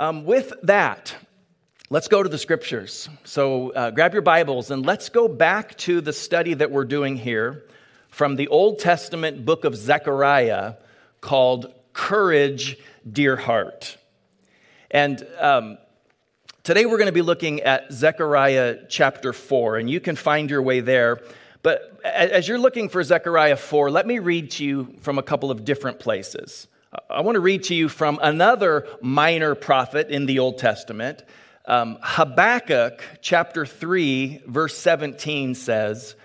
Um, with that, let's go to the scriptures. So uh, grab your Bibles and let's go back to the study that we're doing here from the Old Testament book of Zechariah called Courage, Dear Heart. And um, today we're going to be looking at Zechariah chapter 4, and you can find your way there. But as you're looking for Zechariah 4, let me read to you from a couple of different places. I want to read to you from another minor prophet in the Old Testament. Um, Habakkuk chapter 3, verse 17 says,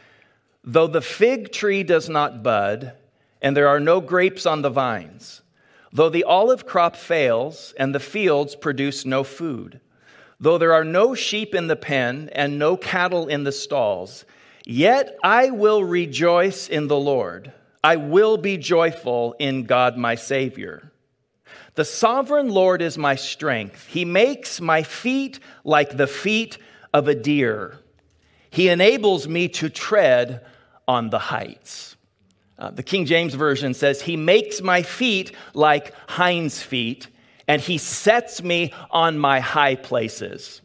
Though the fig tree does not bud, and there are no grapes on the vines, though the olive crop fails, and the fields produce no food, though there are no sheep in the pen, and no cattle in the stalls, yet I will rejoice in the Lord. I will be joyful in God my Savior. The sovereign Lord is my strength. He makes my feet like the feet of a deer. He enables me to tread on the heights. Uh, the King James Version says, He makes my feet like hinds' feet, and He sets me on my high places.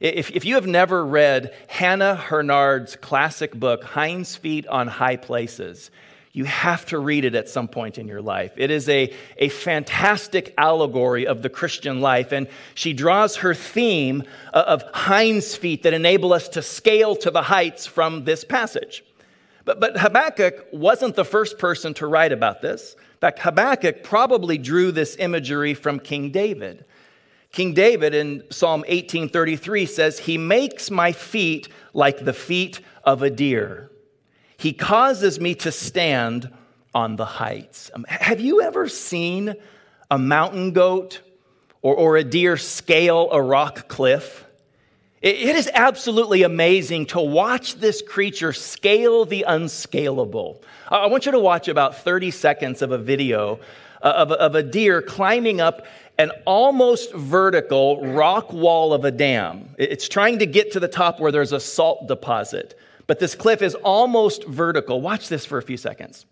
If, if you have never read Hannah Hurnard's classic book, Hinds' Feet on High Places, you have to read it at some point in your life. It is a, a fantastic allegory of the Christian life, and she draws her theme of hinds' feet that enable us to scale to the heights from this passage. But, but Habakkuk wasn't the first person to write about this. In fact, Habakkuk probably drew this imagery from King David. King David in Psalm 1833 says, He makes my feet like the feet of a deer. He causes me to stand on the heights. Um, have you ever seen a mountain goat or, or a deer scale a rock cliff? It is absolutely amazing to watch this creature scale the unscalable. I want you to watch about 30 seconds of a video uh, of, of a deer climbing up an almost vertical rock wall of a dam. It's trying to get to the top where there's a salt deposit, but this cliff is almost vertical. Watch this for a few seconds.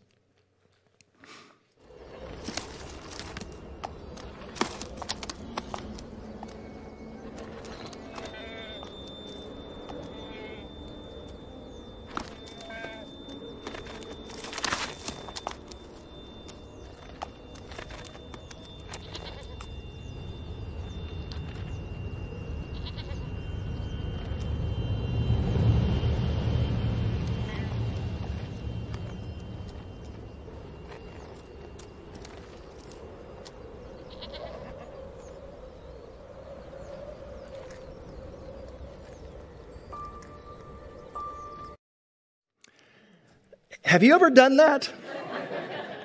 Have you ever done that?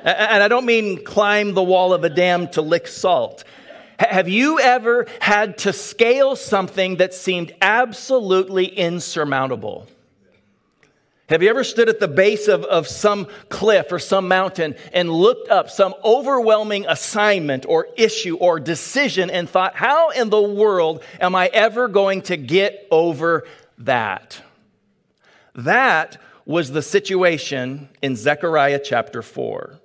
and I don't mean climb the wall of a dam to lick salt. Have you ever had to scale something that seemed absolutely insurmountable? Have you ever stood at the base of, of some cliff or some mountain and looked up some overwhelming assignment or issue or decision and thought, how in the world am I ever going to get over that? That was the situation in Zechariah chapter 4.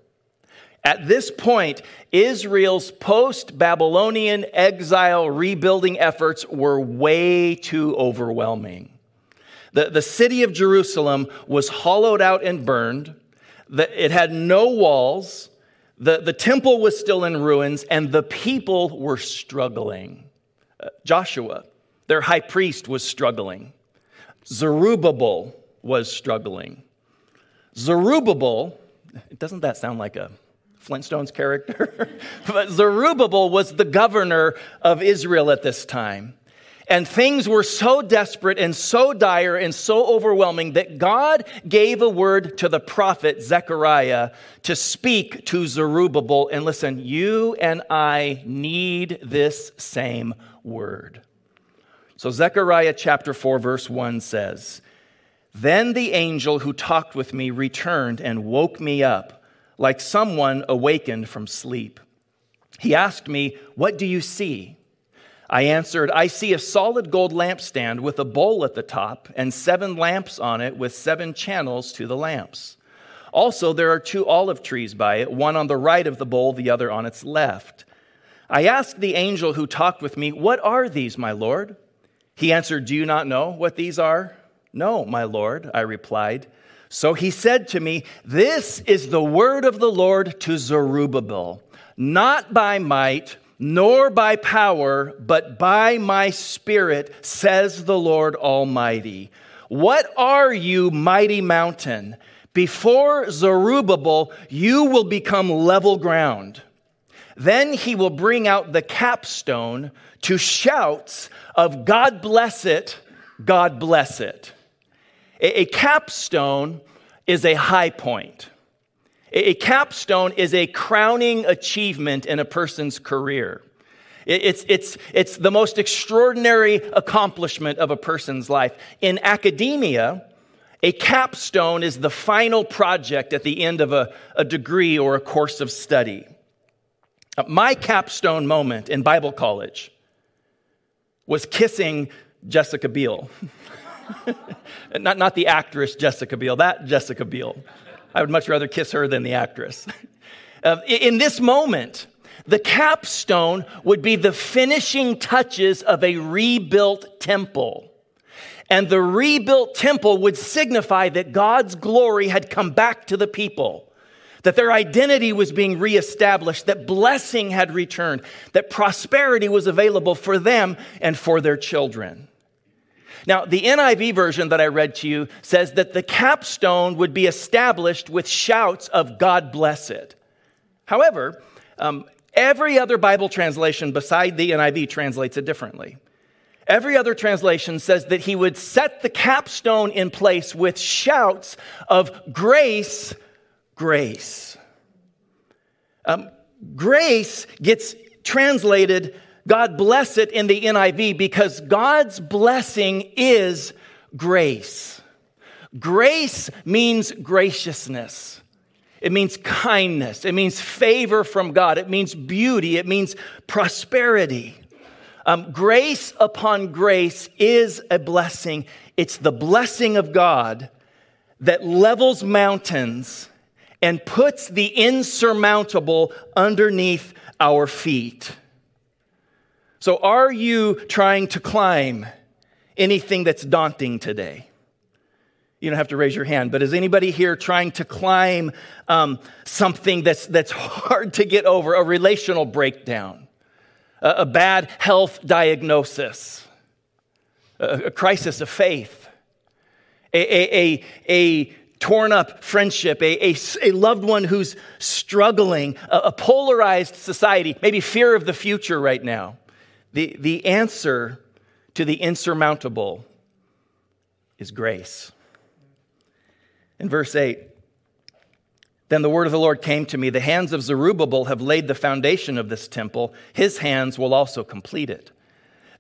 At this point, Israel's post Babylonian exile rebuilding efforts were way too overwhelming. The, the city of Jerusalem was hollowed out and burned, the, it had no walls, the, the temple was still in ruins, and the people were struggling. Uh, Joshua, their high priest, was struggling. Zerubbabel, was struggling. Zerubbabel, doesn't that sound like a Flintstones character? but Zerubbabel was the governor of Israel at this time. And things were so desperate and so dire and so overwhelming that God gave a word to the prophet Zechariah to speak to Zerubbabel. And listen, you and I need this same word. So, Zechariah chapter 4, verse 1 says, then the angel who talked with me returned and woke me up like someone awakened from sleep. He asked me, What do you see? I answered, I see a solid gold lampstand with a bowl at the top and seven lamps on it with seven channels to the lamps. Also, there are two olive trees by it, one on the right of the bowl, the other on its left. I asked the angel who talked with me, What are these, my Lord? He answered, Do you not know what these are? No, my Lord, I replied. So he said to me, This is the word of the Lord to Zerubbabel, not by might, nor by power, but by my spirit, says the Lord Almighty. What are you, mighty mountain? Before Zerubbabel, you will become level ground. Then he will bring out the capstone to shouts of God bless it, God bless it. A, capstone is a high point. A, capstone is a crowning achievement in a person's career. It, it's, it's, it's the most extraordinary accomplishment of a person's life. In academia, a capstone is the final project at the end of a, a degree or a course of study. My capstone moment in Bible college was kissing Jessica Biel. not, not the actress Jessica Biel, that Jessica Biel. I would much rather kiss her than the actress. Uh, in this moment, the capstone would be the finishing touches of a rebuilt temple. And the rebuilt temple would signify that God's glory had come back to the people that their identity was being reestablished, that blessing had returned, that prosperity was available for them and for their children. Now, the NIV version that I read to you says that the capstone would be established with shouts of God bless it. However, um, every other Bible translation beside the NIV translates it differently. Every other translation says that he would set the capstone in place with shouts of grace grace. Um, grace gets translated, God bless it in the NIV, because God's blessing is grace. Grace means graciousness. It means kindness. It means favor from God. It means beauty. It means prosperity. Um, grace upon grace is a blessing. It's the blessing of God that levels mountains and puts the insurmountable underneath our feet. So, are you trying to climb anything that's daunting today? You don't have to raise your hand, but is anybody here trying to climb um, something that's, that's hard to get over, a relational breakdown, a, a bad health diagnosis, a, a crisis of faith, a, a, a, torn up friendship, a, a, a loved one who's struggling, a, a, polarized society, maybe fear of the future right now. The, the answer to the insurmountable is grace. In verse 8, then the word of the Lord came to me The hands of Zerubbabel have laid the foundation of this temple, his hands will also complete it.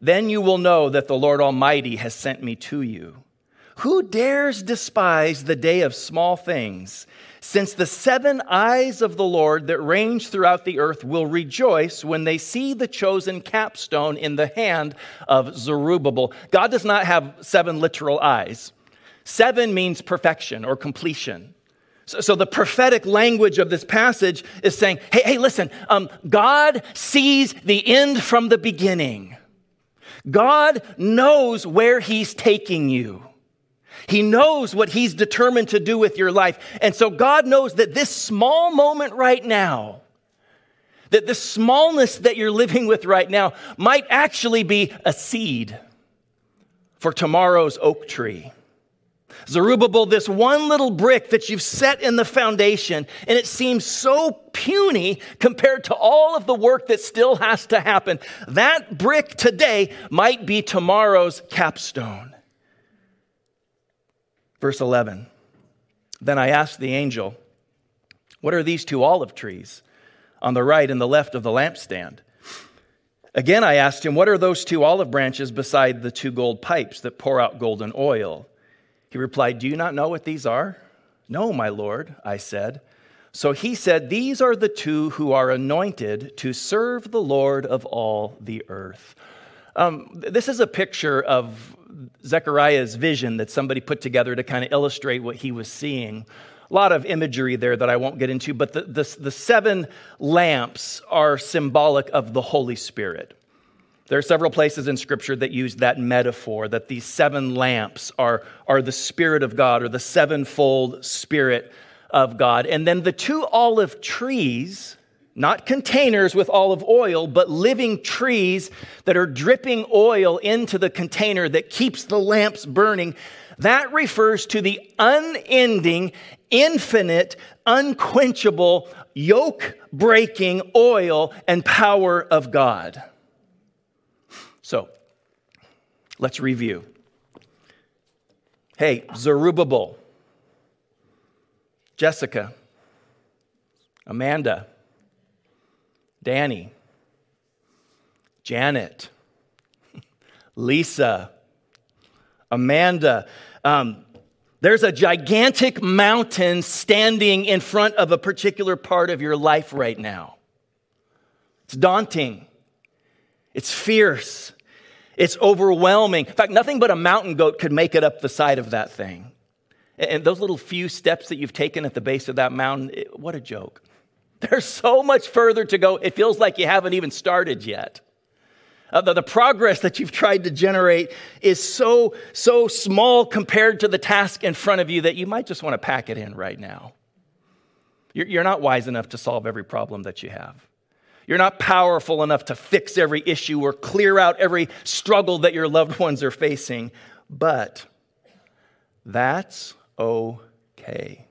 Then you will know that the Lord Almighty has sent me to you. Who dares despise the day of small things? Since the seven eyes of the Lord that range throughout the earth will rejoice when they see the chosen capstone in the hand of Zerubbabel. God does not have seven literal eyes. Seven means perfection or completion. So, so the prophetic language of this passage is saying, hey, hey, listen, um, God sees the end from the beginning. God knows where He's taking you. He knows what He's determined to do with your life. And so God knows that this small moment right now, that the smallness that you're living with right now might actually be a seed for tomorrow's oak tree. Zerubbabel, this one little brick that you've set in the foundation, and it seems so puny compared to all of the work that still has to happen. That brick today might be tomorrow's capstone. Verse 11 Then I asked the angel, What are these two olive trees on the right and the left of the lampstand? Again, I asked him, What are those two olive branches beside the two gold pipes that pour out golden oil? He replied, Do you not know what these are? No, my Lord, I said. So he said, These are the two who are anointed to serve the Lord of all the earth. Um, this is a picture of Zechariah's vision that somebody put together to kind of illustrate what he was seeing. A lot of imagery there that I won't get into, but the, the, the seven lamps are symbolic of the Holy Spirit. There are several places in Scripture that use that metaphor that these seven lamps are, are the Spirit of God or the sevenfold Spirit of God. And then the two olive trees, not containers with olive oil, but living trees that are dripping oil into the container that keeps the lamps burning, that refers to the unending, infinite, unquenchable, yoke breaking oil and power of God. So let's review. Hey, Zerubbabel, Jessica, Amanda, Danny, Janet, Lisa, Amanda. Um, there's a gigantic mountain standing in front of a particular part of your life right now. It's daunting. It's fierce. It's overwhelming. In fact, nothing but a mountain goat could make it up the side of that thing. And those little few steps that you've taken at the base of that mountain, it, what a joke. There's so much further to go. It feels like you haven't even started yet. Uh, the, the progress that you've tried to generate is so, so small compared to the task in front of you that you might just want to pack it in right now. You're, you're not wise enough to solve every problem that you have. You're not powerful enough to fix every issue or clear out every struggle that your loved ones are facing, but that's okay.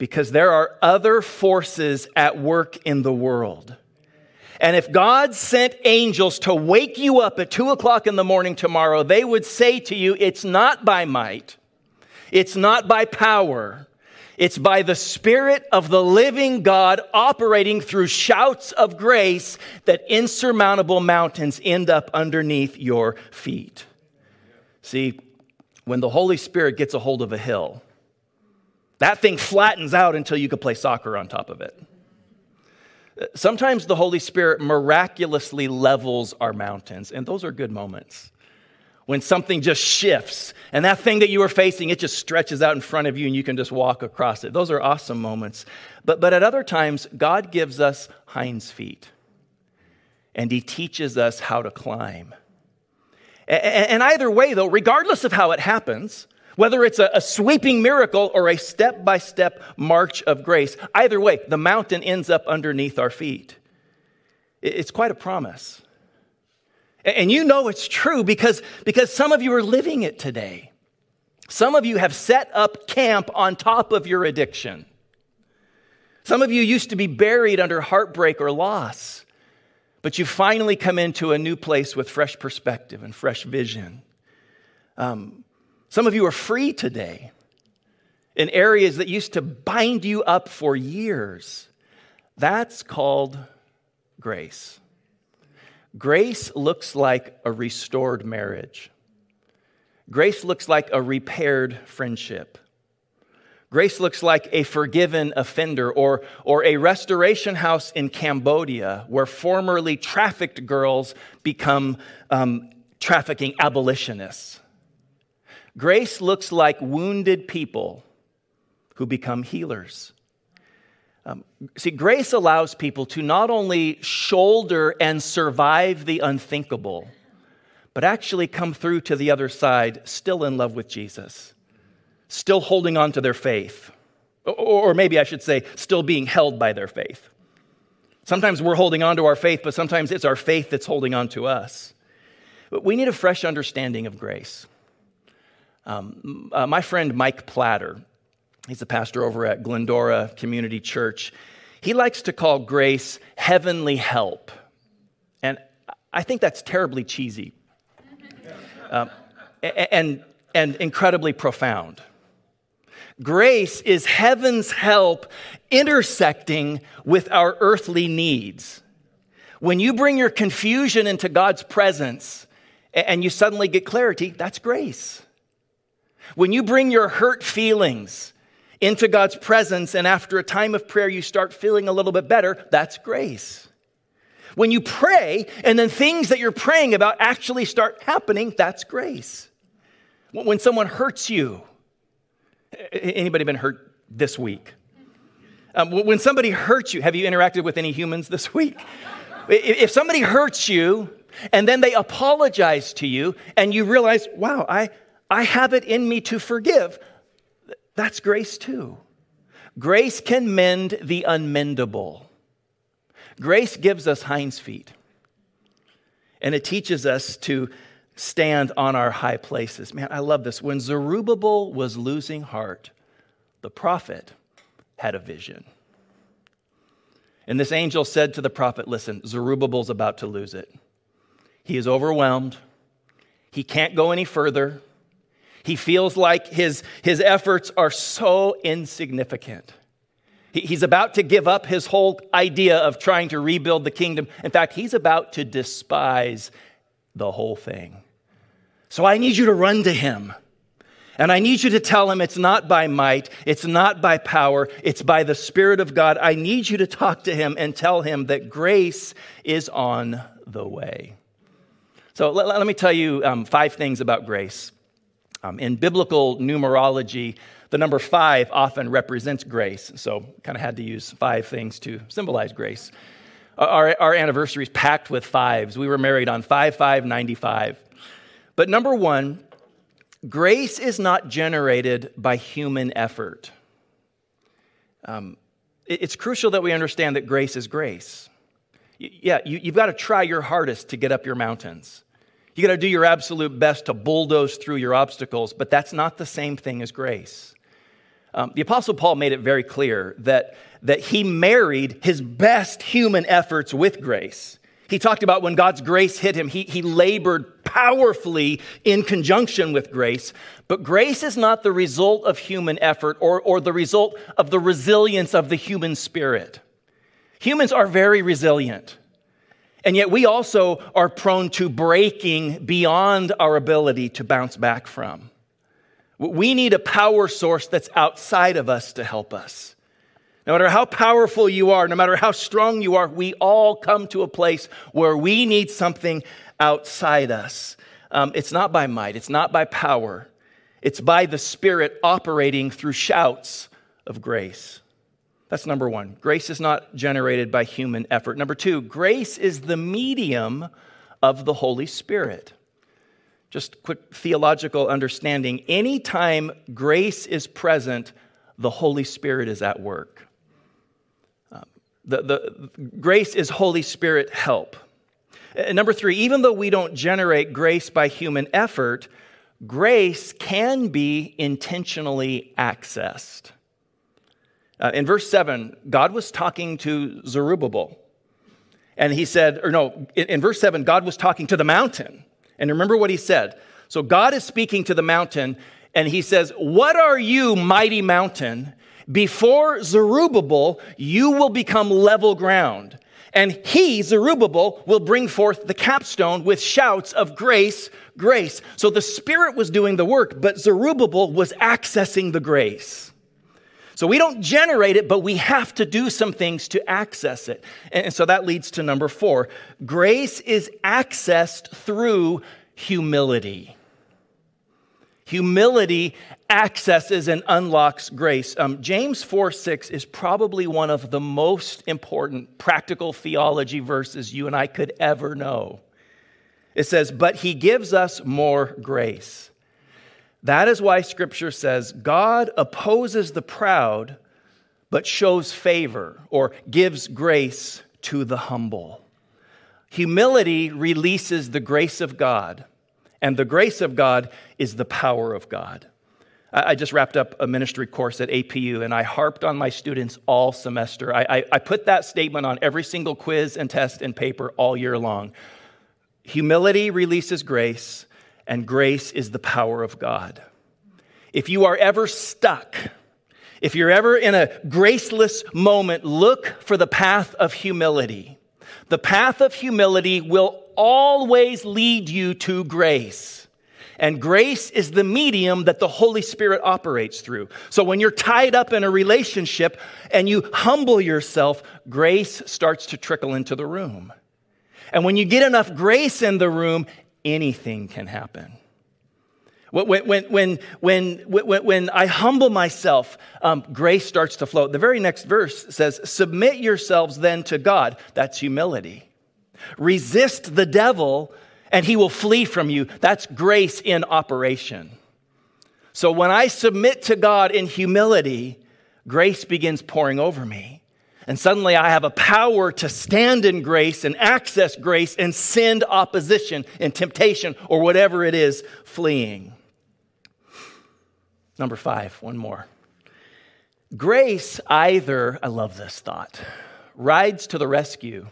Because there are other forces at work in the world. And if God sent angels to wake you up at two o'clock in the morning tomorrow, they would say to you, It's not by might, it's not by power, it's by the Spirit of the living God operating through shouts of grace that insurmountable mountains end up underneath your feet. See, when the Holy Spirit gets a hold of a hill, that thing flattens out until you could play soccer on top of it. Sometimes the Holy Spirit miraculously levels our mountains, and those are good moments when something just shifts and that thing that you were facing, it just stretches out in front of you and you can just walk across it. Those are awesome moments. But, but at other times, God gives us hinds feet and He teaches us how to climb. And, and either way, though, regardless of how it happens, whether it's a, a sweeping miracle or a step by step march of grace, either way, the mountain ends up underneath our feet. It's quite a promise. And you know it's true because, because some of you are living it today. Some of you have set up camp on top of your addiction. Some of you used to be buried under heartbreak or loss, but you finally come into a new place with fresh perspective and fresh vision. Um, some of you are free today in areas that used to bind you up for years. That's called grace. Grace looks like a restored marriage. Grace looks like a repaired friendship. Grace looks like a forgiven offender or, or a restoration house in Cambodia where formerly trafficked girls become um, trafficking abolitionists. Grace looks like wounded people who become healers. Um, see, grace allows people to not only shoulder and survive the unthinkable, but actually come through to the other side still in love with Jesus, still holding on to their faith. Or maybe I should say, still being held by their faith. Sometimes we're holding on to our faith, but sometimes it's our faith that's holding on to us. But we need a fresh understanding of grace. Um, uh, my friend Mike Platter, He's a pastor over at Glendora Community Church. He likes to call grace heavenly help. And I think that's terribly cheesy uh, and, and incredibly profound. Grace is heaven's help intersecting with our earthly needs. When you bring your confusion into God's presence and you suddenly get clarity, that's grace. When you bring your hurt feelings into God's presence, and after a time of prayer, you start feeling a little bit better, that's grace. When you pray and then things that you're praying about actually start happening, that's grace. When someone hurts you, anybody been hurt this week. Um, when somebody hurts you, have you interacted with any humans this week? If somebody hurts you and then they apologize to you and you realize, wow, I, I have it in me to forgive, that's grace too. Grace can mend the unmendable. Grace gives us hinds feet, and it teaches us to stand on our high places. Man, I love this. When Zerubbabel was losing heart, the prophet had a vision. And this angel said to the prophet, Listen, Zerubbabel's about to lose it. He is overwhelmed. He can't go any further. He feels like his, his efforts are so insignificant. He, he's about to give up his whole idea of trying to rebuild the kingdom. In fact, he's about to despise the whole thing. So I need you to run to him. And I need you to tell him it's not by might, it's not by power, it's by the Spirit of God. I need you to talk to him and tell him that grace is on the way. So let, let me tell you um, five things about grace. Um, in biblical numerology, the number five often represents grace. So, kind of had to use five things to symbolize grace. Our, our anniversary is packed with fives. We were married on 5 5 95. But number one, grace is not generated by human effort. Um, it, it's crucial that we understand that grace is grace. Y- yeah, you, you've got to try your hardest to get up your mountains. You got to do your absolute best to bulldoze through your obstacles, but that's not the same thing as grace. Um, the Apostle Paul made it very clear that, that he married his best human efforts with grace. He talked about when God's grace hit him, he, he labored powerfully in conjunction with grace. But grace is not the result of human effort or, or the result of the resilience of the human spirit. Humans are very resilient. And yet, we also are prone to breaking beyond our ability to bounce back from. We need a power source that's outside of us to help us. No matter how powerful you are, no matter how strong you are, we all come to a place where we need something outside us. Um, it's not by might, it's not by power, it's by the Spirit operating through shouts of grace. That's number one. Grace is not generated by human effort. Number two, grace is the medium of the Holy Spirit. Just quick theological understanding. Anytime grace is present, the Holy Spirit is at work. Um, the, the, grace is Holy Spirit help. And number three, even though we don't generate grace by human effort, grace can be intentionally accessed. Uh, in verse 7, God was talking to Zerubbabel. And he said, or no, in, in verse 7, God was talking to the mountain. And remember what he said. So God is speaking to the mountain, and he says, What are you, mighty mountain? Before Zerubbabel, you will become level ground. And he, Zerubbabel, will bring forth the capstone with shouts of grace, grace. So the Spirit was doing the work, but Zerubbabel was accessing the grace. So we don't generate it, but we have to do some things to access it. And so that leads to number four grace is accessed through humility. Humility accesses and unlocks grace. Um, James 4 6 is probably one of the most important practical theology verses you and I could ever know. It says, But he gives us more grace. That is why scripture says God opposes the proud, but shows favor or gives grace to the humble. Humility releases the grace of God, and the grace of God is the power of God. I just wrapped up a ministry course at APU, and I harped on my students all semester. I, I, I put that statement on every single quiz and test and paper all year long. Humility releases grace, and grace is the power of God. If you are ever stuck, if you're ever in a graceless moment, look for the path of humility. The path of humility will always lead you to grace. And grace is the medium that the Holy Spirit operates through. So when you're tied up in a relationship and you humble yourself, grace starts to trickle into the room. And when you get enough grace in the room, anything can happen. When, when, when, when, when, when I humble myself, um, grace starts to flow. The very next verse says, Submit yourselves then to God. That's humility. Resist the devil, and he will flee from you. That's grace in operation. So when I submit to God in humility, grace begins pouring over me. And suddenly I have a power to stand in grace and access grace and send opposition and temptation or whatever it is fleeing. Number five, one more. Grace either, I love this thought, rides to the rescue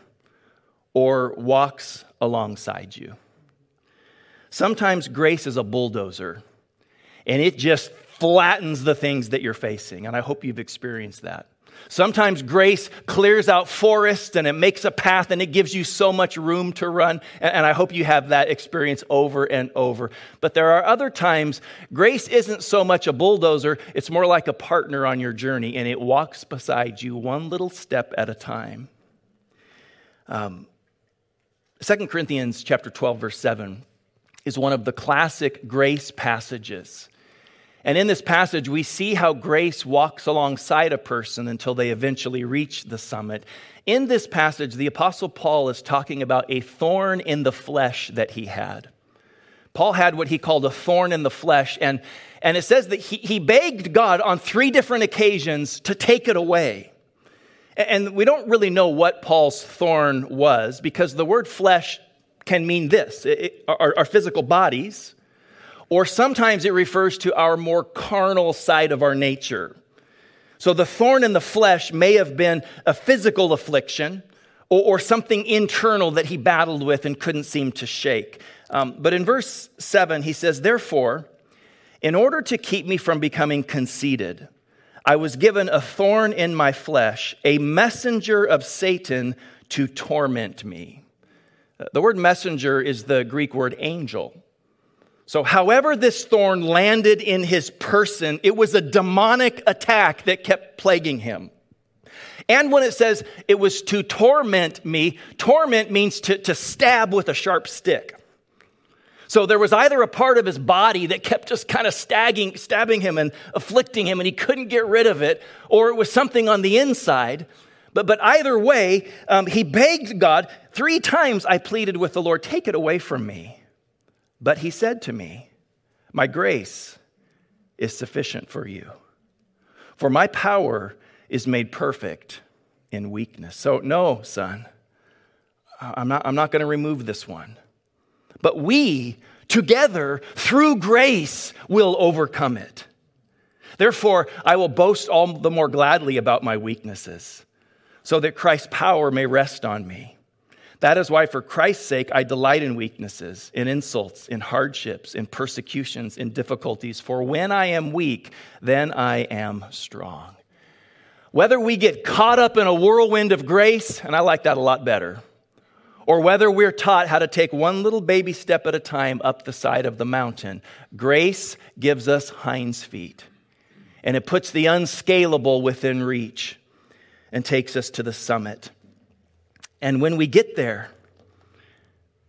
or walks alongside you. Sometimes grace is a bulldozer and it just flattens the things that you're facing. And I hope you've experienced that. Sometimes grace clears out forests and it makes a path and it gives you so much room to run. And I hope you have that experience over and over. But there are other times grace isn't so much a bulldozer, it's more like a partner on your journey and it walks beside you one little step at a time. Um, 2 Corinthians chapter 12 verse 7 is one of the classic grace passages. And in this passage, we see how grace walks alongside a person until they eventually reach the summit. In this passage, the Apostle Paul is talking about a thorn in the flesh that he had. Paul had what he called a thorn in the flesh, and, and it says that he, he begged God on three different occasions to take it away. And we don't really know what Paul's thorn was because the word flesh can mean this it, our, our physical bodies or sometimes it refers to our more carnal side of our nature. So the thorn in the flesh may have been a physical affliction or, or something internal that he battled with and couldn't seem to shake. Um, but in verse 7, he says, Therefore, in order to keep me from becoming conceited, I was given a thorn in my flesh, a messenger of Satan to torment me. The word messenger is the Greek word angel. So, however, this thorn landed in his person, it was a demonic attack that kept plaguing him. And when it says it was to torment me, torment means to, to stab with a sharp stick. So there was either a part of his body that kept just kind of stabbing, stabbing him and afflicting him, and he couldn't get rid of it, or it was something on the inside. But, but either way, um, he begged God. Three times I pleaded with the Lord, take it away from me. But he said to me, My grace is sufficient for you, for my power is made perfect in weakness. So, no, son, I'm not, I'm not going to remove this one. But we, together, through grace, will overcome it. Therefore, I will boast all the more gladly about my weaknesses, so that Christ's power may rest on me. That is why, for Christ's sake, I delight in weaknesses, in insults, in hardships, in persecutions, in difficulties. For when I am weak, then I am strong. Whether we get caught up in a whirlwind of grace, and I like that a lot better, or whether we're taught how to take one little baby step at a time up the side of the mountain, grace gives us hinds feet. And it puts the unscalable within reach and takes us to the summit. And when we get there,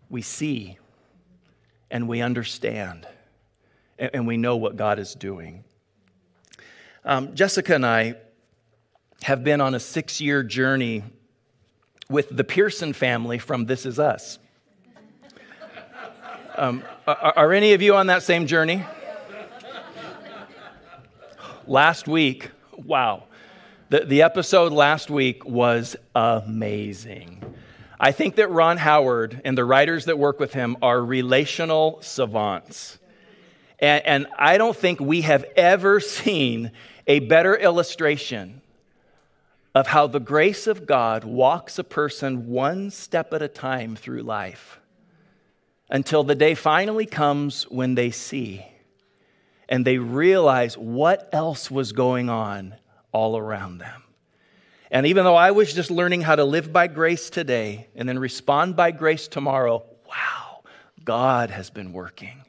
we see and we understand and we know what God is doing. Um, Jessica and I have been on a six year journey with the Pearson family from This Is Us. Um, are, are any of you on that same journey? Last week, wow, the, the episode last week was amazing. I think that Ron Howard and the writers that work with him are relational savants. And, and I don't think we have ever seen a better illustration of how the grace of God walks a person one step at a time through life until the day finally comes when they see and they realize what else was going on all around them. And even though I was just learning how to live by grace today and then respond by grace tomorrow, wow, God has been working.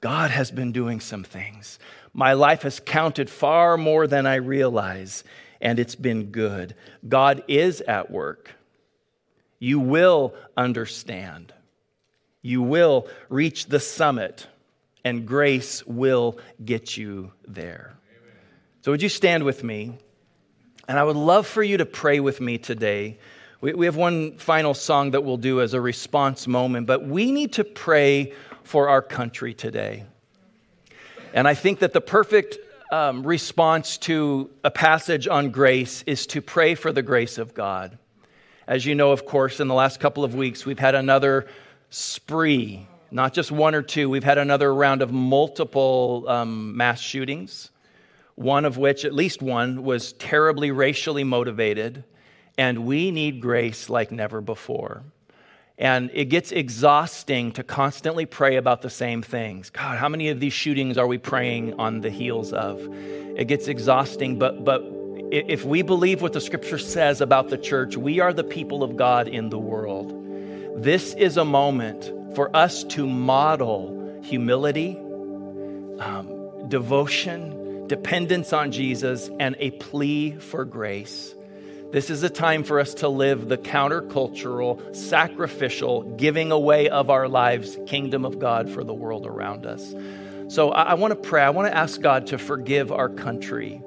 God has been doing some things. My life has counted far more than I realize, and it's been good. God is at work. You will understand. You will reach the summit and grace will get you there. So, would you stand with me? And I would love for you to pray with me today. We, we have one final song that we'll do as a response moment, but we need to pray for our country today. And I think that the perfect um, response to a passage on grace is to pray for the grace of God. As you know, of course, in the last couple of weeks, we've had another spree, not just one or two, we've had another round of multiple um, mass shootings, one of which, at least one, was terribly racially motivated. And we need grace like never before. And it gets exhausting to constantly pray about the same things. God, how many of these shootings are we praying on the heels of? It gets exhausting, but, but if we believe what the scripture says about the church, we are the people of God in the world. This is a moment for us to model humility, um, devotion, dependence on Jesus, and a plea for grace. This is a time for us to live the countercultural, sacrificial, giving away of our lives kingdom of God for the world around us. So I, I want to pray. I want to ask God to forgive our country.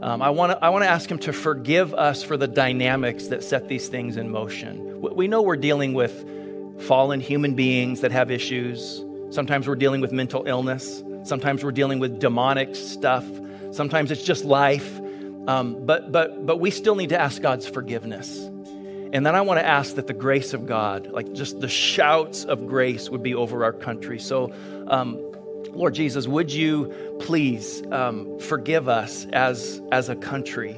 Um, I want to I want to ask Him to forgive us for the dynamics that set these things in motion. We know we're dealing with fallen human beings that have issues. Sometimes we're dealing with mental illness. Sometimes we're dealing with demonic stuff. Sometimes it's just life. Um, but but but we still need to ask God's forgiveness. And then I want to ask that the grace of God, like just the shouts of grace, would be over our country. So. Um, Lord Jesus, would you please um, forgive us as, as a country?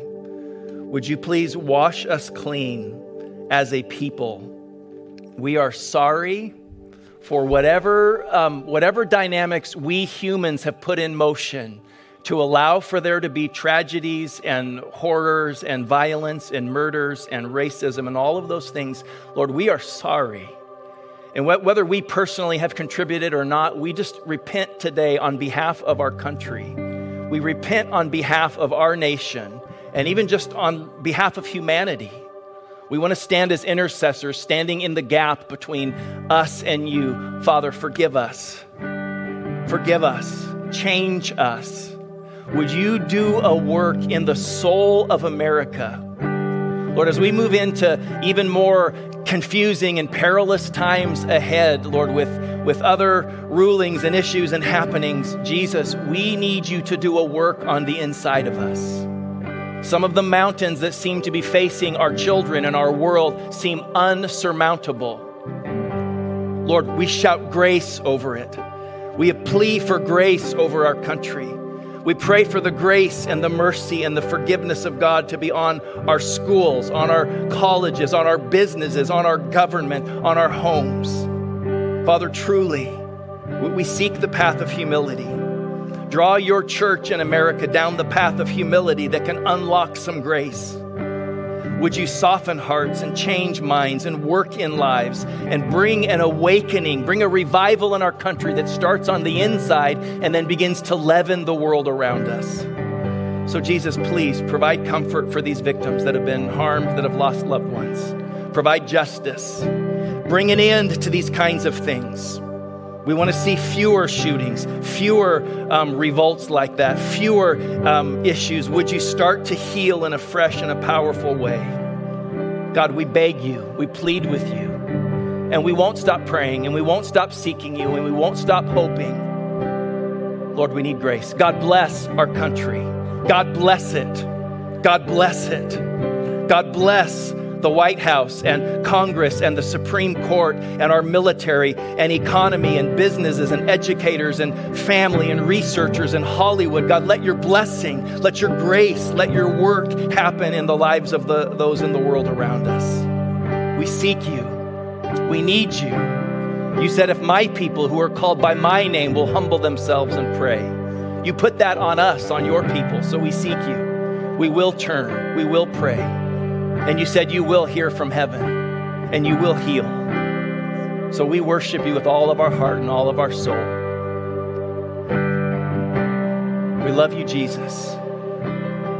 Would you please wash us clean as a people? We are sorry for whatever, um, whatever dynamics we humans have put in motion to allow for there to be tragedies and horrors and violence and murders and racism and all of those things. Lord, we are sorry. And whether we personally have contributed or not, we just repent today on behalf of our country. We repent on behalf of our nation and even just on behalf of humanity. We want to stand as intercessors, standing in the gap between us and you. Father, forgive us. Forgive us. Change us. Would you do a work in the soul of America? Lord, as we move into even more confusing and perilous times ahead, Lord, with, with other rulings and issues and happenings, Jesus, we need you to do a work on the inside of us. Some of the mountains that seem to be facing our children and our world seem unsurmountable. Lord, we shout grace over it. We plea for grace over our country. We pray for the grace and the mercy and the forgiveness of God to be on our schools, on our colleges, on our businesses, on our government, on our homes. Father, truly, we seek the path of humility. Draw your church in America down the path of humility that can unlock some grace. Would you soften hearts and change minds and work in lives and bring an awakening, bring a revival in our country that starts on the inside and then begins to leaven the world around us? So, Jesus, please provide comfort for these victims that have been harmed, that have lost loved ones. Provide justice. Bring an end to these kinds of things. We want to see fewer shootings, fewer um, revolts like that, fewer um, issues. Would you start to heal in a fresh and a powerful way? God, we beg you, we plead with you, and we won't stop praying, and we won't stop seeking you, and we won't stop hoping. Lord, we need grace. God bless our country. God bless it. God bless it. God bless the White House and Congress and the Supreme Court and our military and economy and businesses and educators and family and researchers and Hollywood. God, let your blessing, let your grace, let your work happen in the lives of the, those in the world around us. We seek you. We need you. You said, if my people who are called by my name will humble themselves and pray. You put that on us, on your people, so we seek you. We will turn, we will pray. And you said you will hear from heaven and you will heal. So we worship you with all of our heart and all of our soul. We love you, Jesus.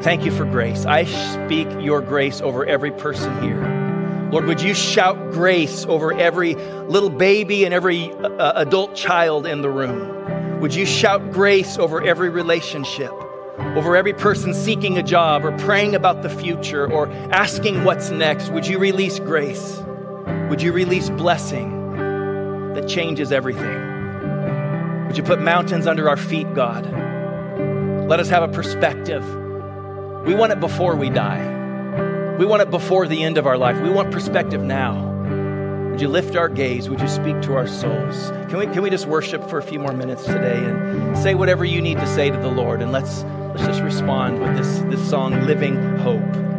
Thank you for grace. I speak your grace over every person here. Lord, would you shout grace over every little baby and every uh, adult child in the room? Would you shout grace over every relationship, over every person seeking a job or praying about the future or asking what's next? Would you release grace? Would you release blessing that changes everything? Would you put mountains under our feet, God? Let us have a perspective. We want it before we die. We want it before the end of our life. We want perspective now. Would you lift our gaze? Would you speak to our souls? Can we, can we just worship for a few more minutes today and say whatever you need to say to the Lord? And let's, let's just respond with this, this song, Living Hope.